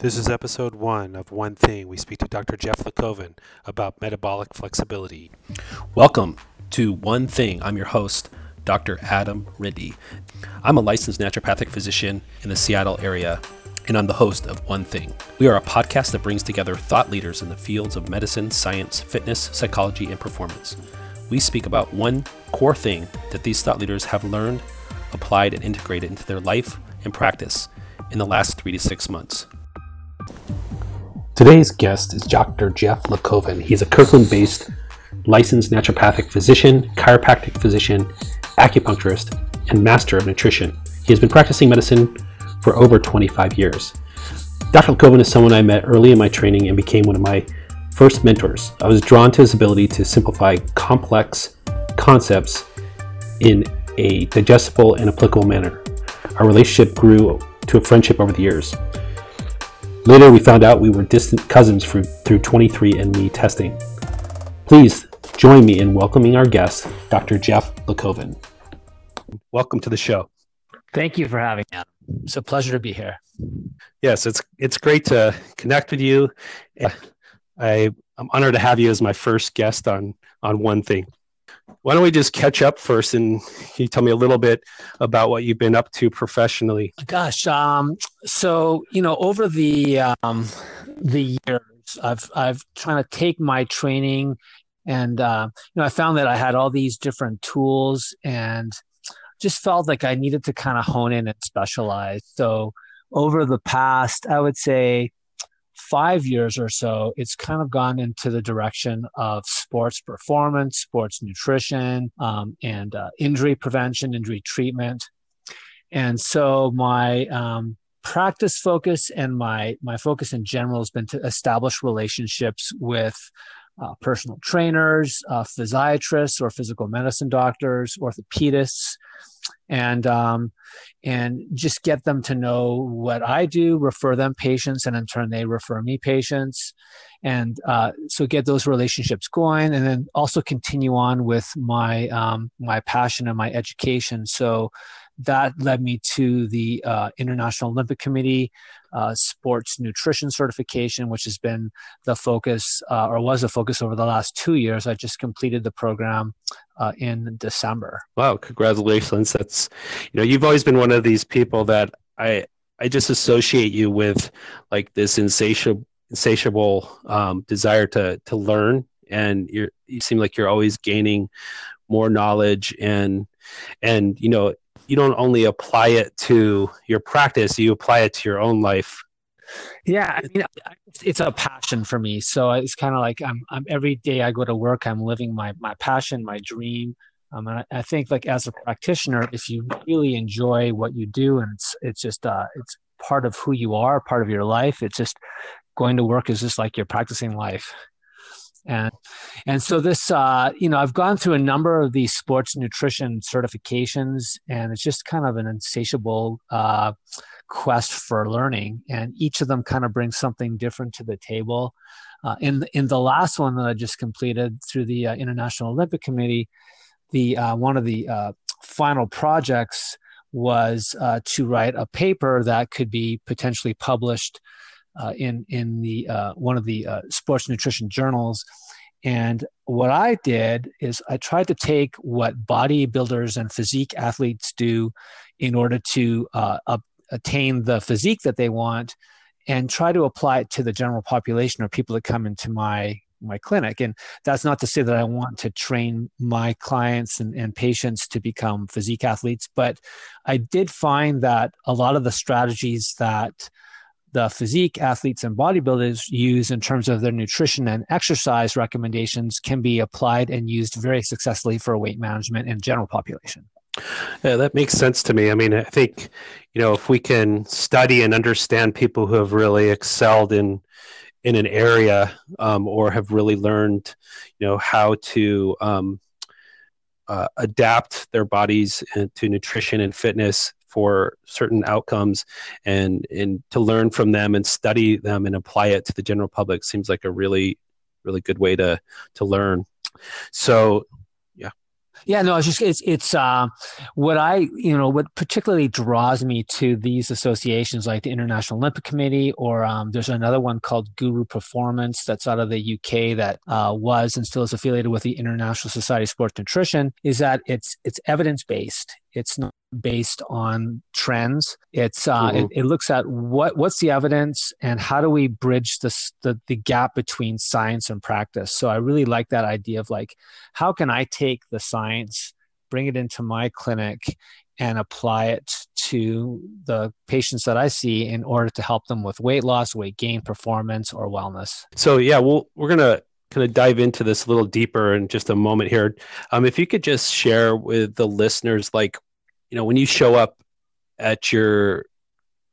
This is episode one of One Thing. We speak to Dr. Geoff Lecovin about metabolic flexibility. Welcome to One Thing. I'm your host, Dr. Adam Rindy. I'm a licensed naturopathic physician in the Seattle area, and I'm the host of One Thing. We are a podcast that brings together thought leaders in the fields of medicine, science, fitness, psychology, and performance. We speak about one core thing that these thought leaders have learned, applied, and integrated into their life and practice in the last three to six months. Today's guest is Dr. Geoff Lecovin. He's a Kirkland based licensed naturopathic physician, chiropractic physician, acupuncturist, and master of nutrition. He has been practicing medicine for over 25 years. Dr. Lecovin is someone I met early in my training and became one of my first mentors. I was drawn to his ability to simplify complex concepts in a digestible and applicable manner. Our relationship grew to a friendship over the years. Later, we found out we were distant cousins through, through 23andMe testing. Please join me in welcoming our guest, Dr. Geoff Lecovin. Welcome to the show. Thank you for having me. It's a pleasure to be here. Yes, it's it's great to connect with you. I, I'm honored to have you as my first guest on on one thing. Why don't we just catch up first and can you tell me a little bit about what you've been up to professionally? Gosh, um, so you know, over the um, the years, I've I've trying to take my training, and uh, you know, I found that I had all these different tools, and just felt like I needed to kind of hone in and specialize. So over the past, I would say five years or so, it's kind of gone into the direction of sports performance, sports nutrition, um, and uh, injury prevention, injury treatment. And so my um, practice focus and my my focus in general has been to establish relationships with uh, personal trainers, uh, physiatrists, or physical medicine doctors, orthopedists, and um, and just get them to know what I do, refer them patients, and in turn they refer me patients, and uh, so get those relationships going, and then also continue on with my um, my passion and my education. So that led me to the uh, International Olympic Committee uh, sports nutrition certification, which has been the focus uh, or was a focus over the last two years. I just completed the program uh, in December. Wow, congratulations! That's you know you've always been one of these people that I I just associate you with like this insatiable insatiable um, desire to to learn, and you you seem like you're always gaining more knowledge and and you know you don't only apply it to your practice, you apply it to your own life. Yeah, I mean, it's a passion for me. So it's kind of like I'm, I'm every day I go to work, I'm living my my passion, my dream. Um, and I, I think like as a practitioner, if you really enjoy what you do, and it's it's just uh, it's part of who you are, part of your life. It's just going to work is just like you're practicing life and and so this uh, you know i've gone through a number of these sports nutrition certifications and it's just kind of an insatiable uh, quest for learning. And each of them kind of brings something different to the table. Uh, in in the last one that i just completed through the uh, international olympic committee the uh, one of the uh, final projects was to write a paper that could be potentially published uh, in in the uh, one of the uh, sports nutrition journals. And what I did is I tried to take what bodybuilders and physique athletes do in order to uh, attain the physique that they want, and try to apply it to the general population or people that come into my my clinic and that's not to say that i want to train my clients and, and, patients to become physique athletes but i did find that a lot of the strategies that the physique athletes and bodybuilders use in terms of their nutrition and exercise recommendations can be applied and used very successfully for weight management in general population. Yeah, that makes sense to me. I mean, I think, you know, if we can study and understand people who have really excelled in in an area um, or have really learned, you know, how to um, uh, adapt their bodies to nutrition and fitness for certain outcomes and and to learn from them and study them and apply it to the general public seems like a really really good way to to learn so yeah Yeah, no, it's just it's it's uh, what I you know what particularly draws me to these associations like the International Olympic Committee or um, there's another one called Guru Performance that's out of the UK that uh, was and still is affiliated with the International Society of Sports Nutrition is that it's it's evidence based. It's not based on trends. It's uh, mm-hmm. it, it, looks at what what's the evidence and how do we bridge this, the the gap between science and practice. So I really like that idea of like how can I take the science, bring it into my clinic, and apply it to the patients that I see in order to help them with weight loss, weight gain, performance, or wellness. So yeah, well, we're gonna kind of dive into this a little deeper in just a moment here. Um, if you could just share with the listeners, like you know when you show up at your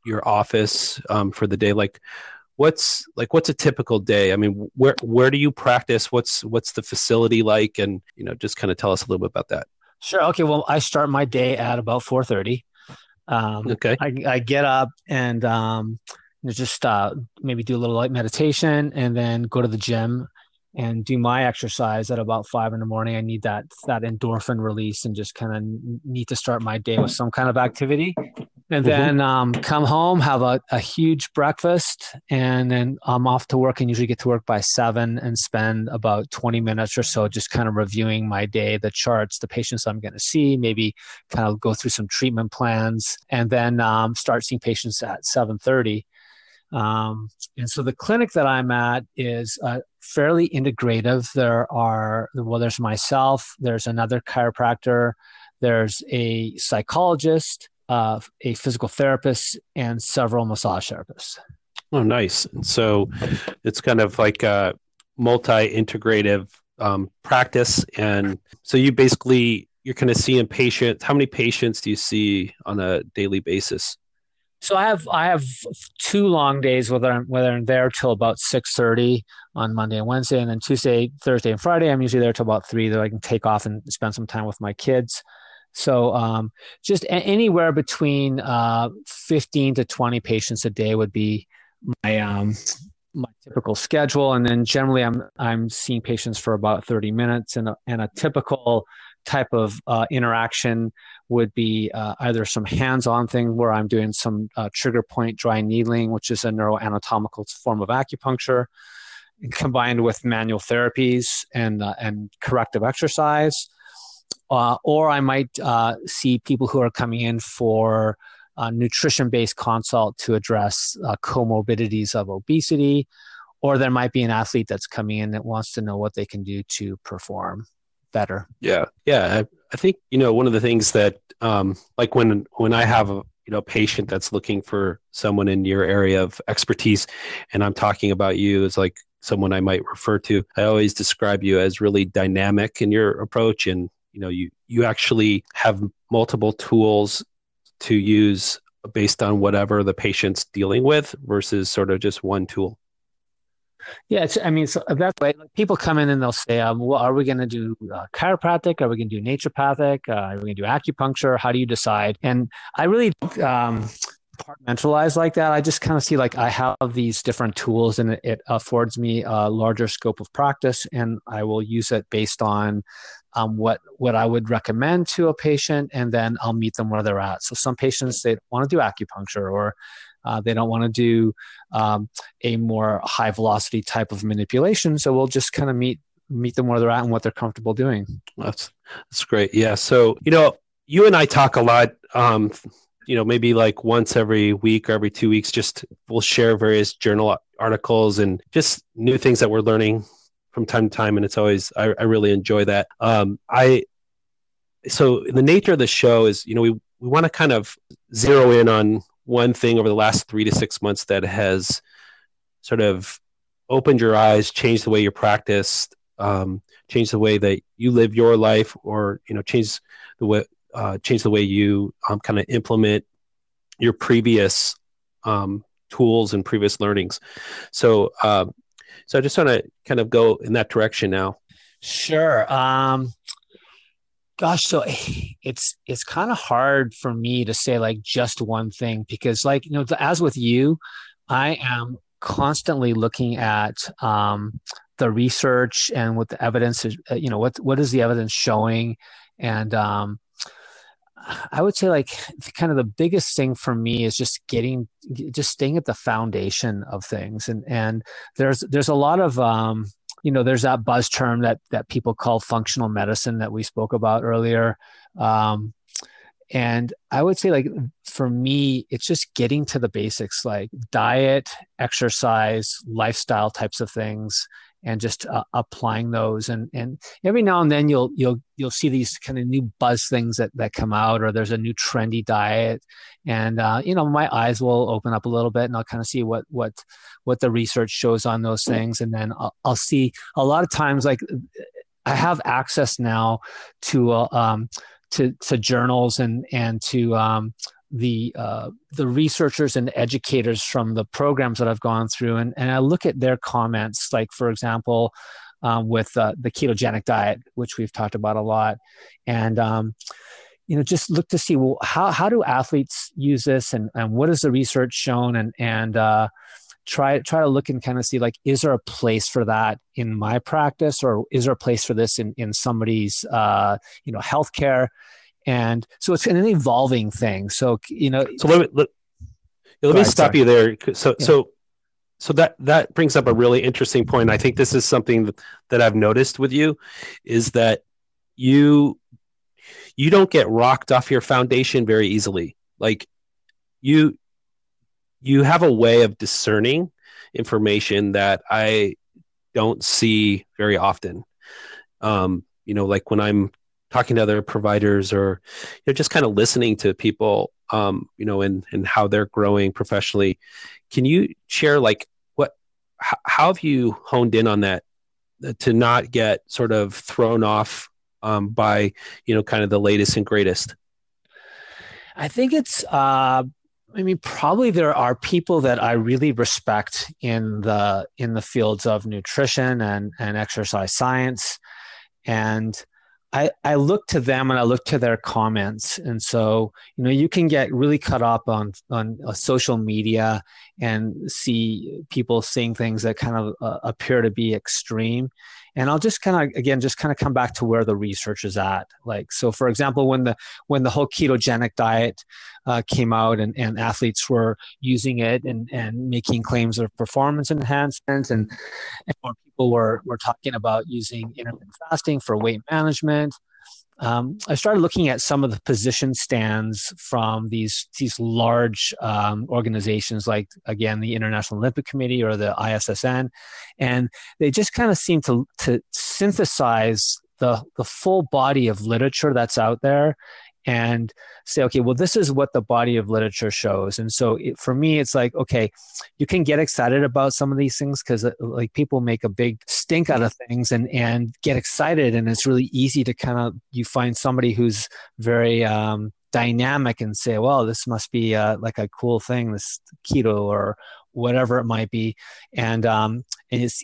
your office um, for the day like what's like what's a typical day? I mean where where do you practice? What's what's the facility like? And you know just kind of tell us a little bit about that. Sure. Okay. Well i start my day at about 4.30 um, okay. I, I get up and um, just uh, maybe do a little light meditation and then go to the gym and do my exercise at about five in the morning. I need that that endorphin release and just kind of need to start my day with some kind of activity. And mm-hmm. then um, come home, have a, a huge breakfast, and then I'm off to work and usually get to work by seven and spend about 20 minutes or so just kind of reviewing my day, the charts, the patients I'm going to see, maybe kind of go through some treatment plans, and then um, start seeing patients at 7:30 um, and so the clinic that I'm at is uh, fairly integrative. There are, well, there's myself, there's another chiropractor, there's a psychologist, uh, a physical therapist, and several massage therapists. Oh, nice. So it's kind of like a multi integrative um, practice. And so you basically, you're kind of seeing patients. How many patients do you see on a daily basis? So I have I have two long days whether I'm whether I'm there till about six thirty on Monday and Wednesday, and then Tuesday, Thursday, and Friday I'm usually there till about three. That I can take off and spend some time with my kids. So um, just a- anywhere between uh, fifteen to twenty patients a day would be my um, my typical schedule, and then generally I'm I'm seeing patients for about thirty minutes, and a, and a typical type of uh, interaction would be uh, either some hands-on thing where I'm doing some uh, trigger point dry needling, which is a neuroanatomical form of acupuncture, combined with manual therapies and uh, and corrective exercise. Uh, or I might uh, see people who are coming in for nutrition-based consult to address comorbidities of obesity, or there might be an athlete that's coming in that wants to know what they can do to perform better. Yeah, yeah. I, I think you know one of the things that um, like when when I have a you know patient that's looking for someone in your area of expertise, and I'm talking about you as like someone I might refer to. I always describe you as really dynamic in your approach, and you know you you actually have multiple tools to use based on whatever the patient's dealing with versus sort of just one tool. Yeah, it's, I mean, so that's way like people come in and they'll say, um, well, are we going to do uh, chiropractic? Are we going to do naturopathic? Uh, are we going to do acupuncture? How do you decide? And I really um, compartmentalize like that. I just kind of see like I have these different tools and it, it affords me a larger scope of practice, and I will use it based on um, what what I would recommend to a patient, and then I'll meet them where they're at. So some patients they want to do acupuncture, or uh, they don't want to do um, a more high velocity type of manipulation. So we'll just kind of meet meet them where they're at and what they're comfortable doing. That's that's great. Yeah. So you know, you and I talk a lot. Um, you know, maybe like once every week or every two weeks, just we'll share various journal articles and just new things that we're learning from time to time. And it's always I, I really enjoy that. Um, I so the nature of the show is you know we we want to kind of zero in on one thing over the last three to six months that has sort of opened your eyes, changed the way you practice, um, changed the way that you live your life, or you know, change the way uh, change the way you um, kind of implement your previous um, tools and previous learnings. So, um, so I just want to kind of go in that direction now. Sure. Um, gosh so it's it's kind of hard for me to say like just one thing because like you know as with you i am constantly looking at um, the research and what the evidence is uh, you know what what is the evidence showing? And um, I would say like kind of the biggest thing for me is just getting just staying at the foundation of things. And and there's there's a lot of um you know there's that buzz term that that people call functional medicine that we spoke about earlier. Um and i would say like for me it's just getting to the basics like diet exercise lifestyle types of things and just uh, applying those. And and every now and then you'll you'll you'll see these kind of new buzz things that that come out or there's a new trendy diet. And uh, you know my eyes will open up a little bit and I'll kind of see what what what the research shows on those things. And then I'll, I'll see a lot of times like I have access now to uh, um, to to journals and and to um, the uh, the researchers and educators from the programs that I've gone through, and, and I look at their comments. Like for example, um, with uh, the ketogenic diet, which we've talked about a lot, and um, you know just look to see well how how do athletes use this, and and what has the research shown, and and uh, try try to look and kind of see like is there a place for that in my practice, or is there a place for this in in somebody's uh, you know healthcare and so it's an evolving thing. So you know so let me let, let me ahead, stop sorry. you there. So yeah. so so that that brings up a really interesting point. I think this is something that i've noticed with you is that you you don't get rocked off your foundation very easily. Like you you have a way of discerning information that i don't see very often. Um you know like when i'm talking to other providers or you know just kind of listening to people um, you know and and how they're growing professionally. Can you share like what how, how have you honed in on that uh, to not get sort of thrown off um, by you know kind of the latest and greatest? I think it's uh I mean, probably there are people that I really respect in the in the fields of nutrition and and exercise science, and I, I look to them and I look to their comments. And so, you know, you can get really cut up on, on uh, social media and see people saying things that kind of uh, appear to be extreme. And I'll just kind of, again, just kind of come back to where the research is at. Like, so for example, when the, when the whole ketogenic diet uh, came out and, and athletes were using it and, and making claims of performance enhancement and, and people were, were talking about using intermittent fasting for weight management um, I started looking at some of the position stands from these these large um, organizations, like again the International Olympic Committee or the ISSN, and they just kind of seem to to synthesize the the full body of literature that's out there and say, okay, well, this is what the body of literature shows. And so it, for me, it's like, okay, you can get excited about some of these things because uh, like people make a big stink out of things and, and get excited. And it's really easy to kind of, you find somebody who's very, um, dynamic and say, well, this must be uh, like a cool thing, this keto or whatever it might be. And um, and it's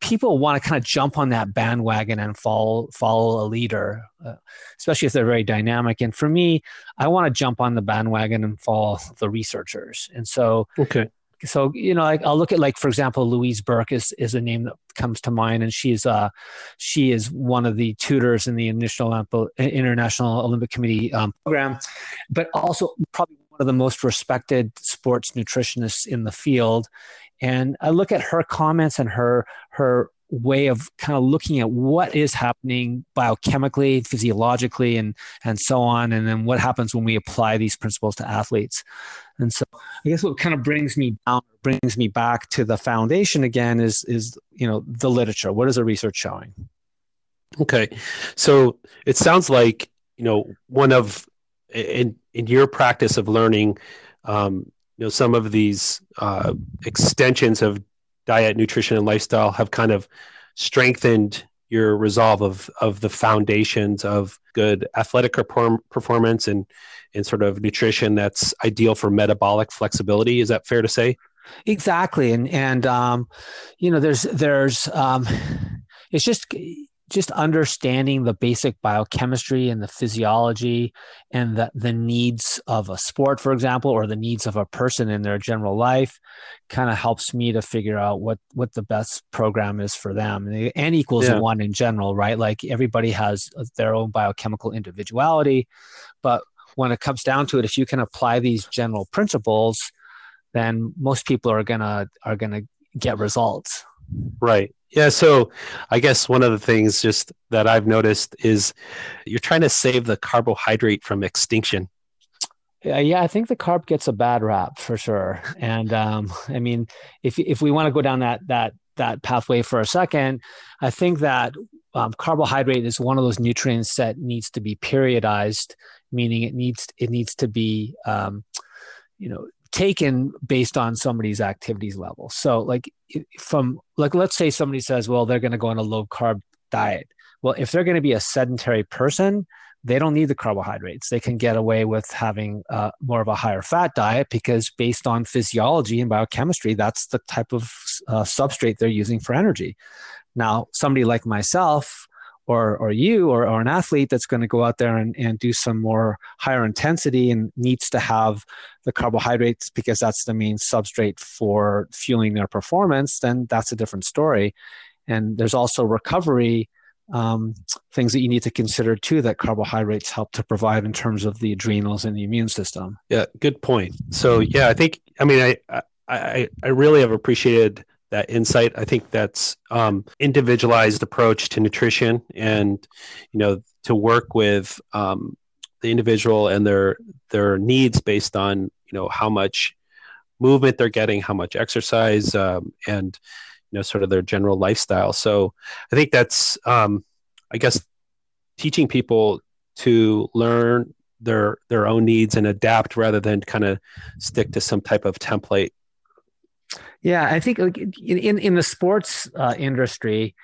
people want to kind of jump on that bandwagon and follow follow a leader, uh, especially if they're very dynamic. And for me, I want to jump on the bandwagon and follow the researchers. And so, okay. So you know, like I'll look at like for example, Louise Burke is is a name that comes to mind, and she's uh she is one of the tutors in the initial International Olympic Committee um, program, but also probably of the most respected sports nutritionists in the field and I look at her comments and her her way of kind of looking at what is happening biochemically, physiologically, and and so on, and then what happens when we apply these principles to athletes. And so, I guess what kind of brings me down, brings me back to the foundation again is is you know the literature. What is the research showing? Okay, so it sounds like you know one of in in your practice of learning. Um, you know some of these uh, extensions of diet, nutrition, and lifestyle have kind of strengthened your resolve of of the foundations of good athletic performance and and sort of nutrition that's ideal for metabolic flexibility. Is that fair to say? Exactly, and and um, you know, there's there's um, it's just just understanding the basic biochemistry and the physiology and the, the needs of a sport, for example, or the needs of a person in their general life kind of helps me to figure out what, what the best program is for them. And N equals yeah. one in general, right? Like everybody has uh, their own biochemical individuality. But when it comes down to it, if you can apply these general principles, then most people are gonna are gonna get results. Right. Yeah. So I guess one of the things just that I've noticed is you're trying to save the carbohydrate from extinction. Yeah, yeah, I think the carb gets a bad rap for sure. And um, I mean, if if we want to go down that that that pathway for a second, I think that um, carbohydrate is one of those nutrients that needs to be periodized, meaning it needs it needs to be um, you know taken based on somebody's activities level. So like from like let's say somebody says, well, they're going to go on a low carb diet. Well, if they're going to be a sedentary person, they don't need the carbohydrates. They can get away with having uh, more of a higher fat diet because, based on physiology and biochemistry, that's the type of uh, substrate they're using for energy. Now, somebody like myself, or or you or, or an athlete that's going to go out there and, and do some more higher intensity and needs to have the carbohydrates because that's the main substrate for fueling their performance then that's a different story. And there's also recovery um, things that you need to consider too that carbohydrates help to provide in terms of the adrenals and the immune system. Yeah good point. So yeah i think i mean i i i really have appreciated that insight. I think that's um, individualized approach to nutrition, and you know, to work with um, the individual and their their needs based on you know how much movement they're getting, how much exercise, um, and you know, sort of their general lifestyle. So I think that's, um, I guess, teaching people to learn their their own needs and adapt rather than kind of stick to some type of template yeah, I think like in in the sports uh, industry,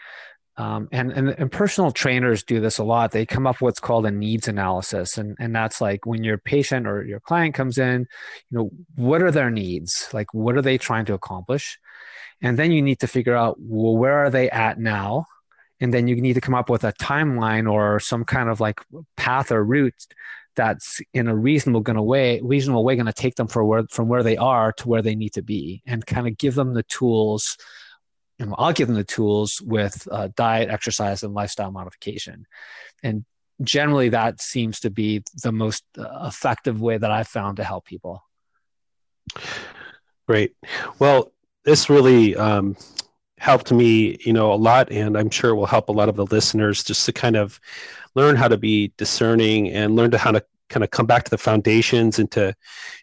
um, and, and and personal trainers do this a lot. They come up with what's called a needs analysis, and and that's like when your patient or your client comes in, you know, what are their needs? Like, what are they trying to accomplish? And then you need to figure out well, where are they at now? And then you need to come up with a timeline or some kind of like path or route that's in a reasonable gonna way reasonable way going to take them where, from where they are to where they need to be and kind of give them the tools and i'll give them the tools with uh, diet exercise and lifestyle modification. And generally that seems to be the most uh, effective way that i've found to help people. Great. Well this really um, helped me you know a lot and i'm sure it will help a lot of the listeners just to kind of learn how to be discerning and learn to how to kind of come back to the foundations and to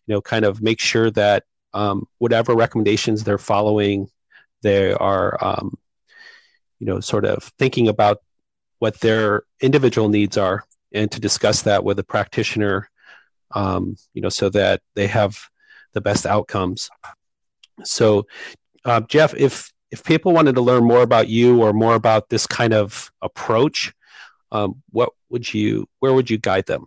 you know kind of make sure that um, whatever recommendations they're following they are um, you know sort of thinking about what their individual needs are and to discuss that with a practitioner um, you know so that they have the best outcomes. So uh, geoff if if people wanted to learn more about you or more about this kind of approach um, what would you where would you guide them?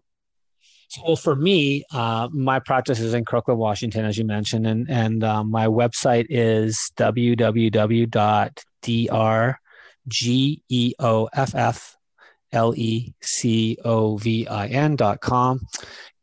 Well, for me, uh, my practice is in Kirkland, Washington, as you mentioned, and and um, my website is www.drgeofflecovin.com,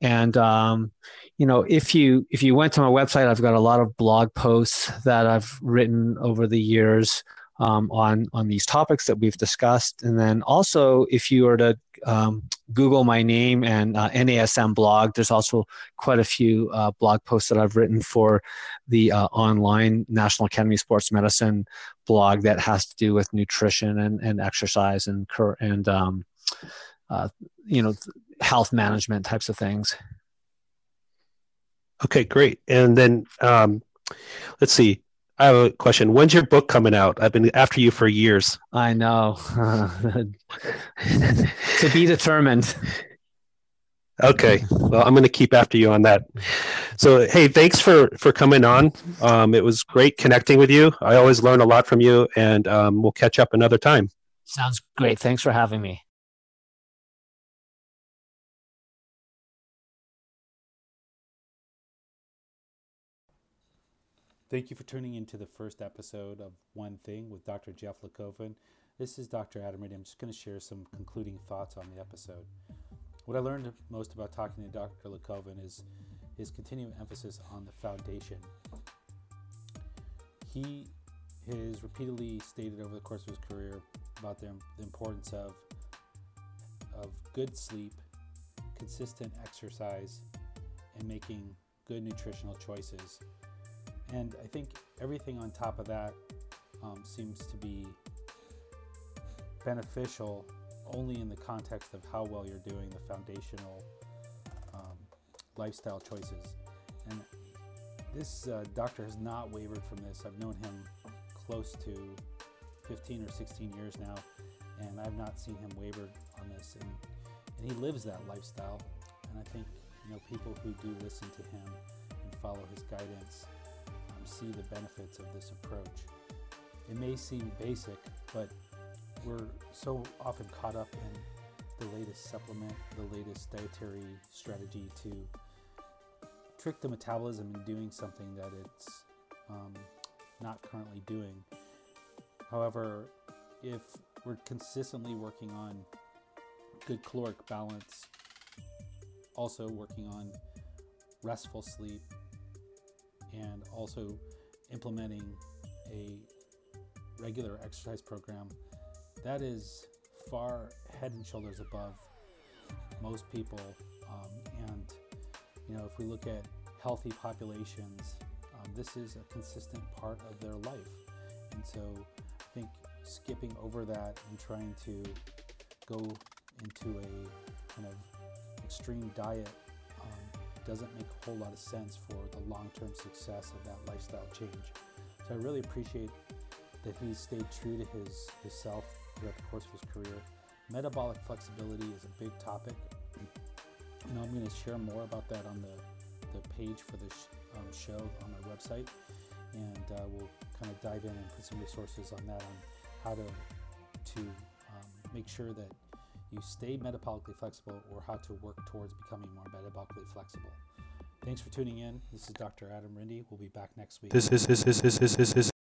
and um, you know if you if you went to my website, I've got a lot of blog posts that I've written over the years um, on on these topics that we've discussed. And then also, if you were to um, Google my name and uh, NASM blog, there's also quite a few uh, blog posts that I've written for the uh, online National Academy of Sports Medicine blog that has to do with nutrition and, and exercise and and um, uh, you know health management types of things. Okay, great. And then um, let's see. I have a question. When's your book coming out? I've been after you for years. I know. to be determined. Okay. Well, I'm going to keep after you on that. So, hey, thanks for for coming on. Um, it was great connecting with you. I always learn a lot from you, and um, we'll catch up another time. Sounds great. Thanks for having me. Thank you for tuning into the first episode of One Thing with Dr. Geoff Lecovin. This is Dr. Adam Reedy. I'm just going to share some concluding thoughts on the episode. What I learned most about talking to Dr. Lecovin is his continued emphasis on the foundation. He has repeatedly stated over the course of his career about the, the importance of, of good sleep, consistent exercise, and making good nutritional choices and I think everything on top of that um, seems to be beneficial only in the context of how well you're doing the foundational um, lifestyle choices. And this uh, doctor has not wavered from this. I've known him close to 15 or 16 years now, and I've not seen him waver on this. And, and he lives that lifestyle. And I think you know people who do listen to him and follow his guidance see the benefits of this approach. It may seem basic, but we're so often caught up in the latest supplement, the latest dietary strategy to trick the metabolism in doing something that it's um, not currently doing. However, if we're consistently working on good caloric balance, also working on restful sleep, and also implementing a regular exercise program that is far head and shoulders above most people. Um, and you know, if we look at healthy populations, um, this is a consistent part of their life. And so I think skipping over that and trying to go into a kind of extreme diet doesn't make a whole lot of sense for the long-term success of that lifestyle change. So I really appreciate that he's stayed true to his, his self throughout the course of his career. Metabolic flexibility is a big topic. You know, I'm going to share more about that on the, the page for the sh- um, show on my website, and uh, we'll kind of dive in and put some resources on that on how to to um, make sure that you stay metabolically flexible or how to work towards becoming more metabolically flexible. Thanks for tuning in. This is Dr. Adam Rindy. We'll be back next week. This is this is this is this is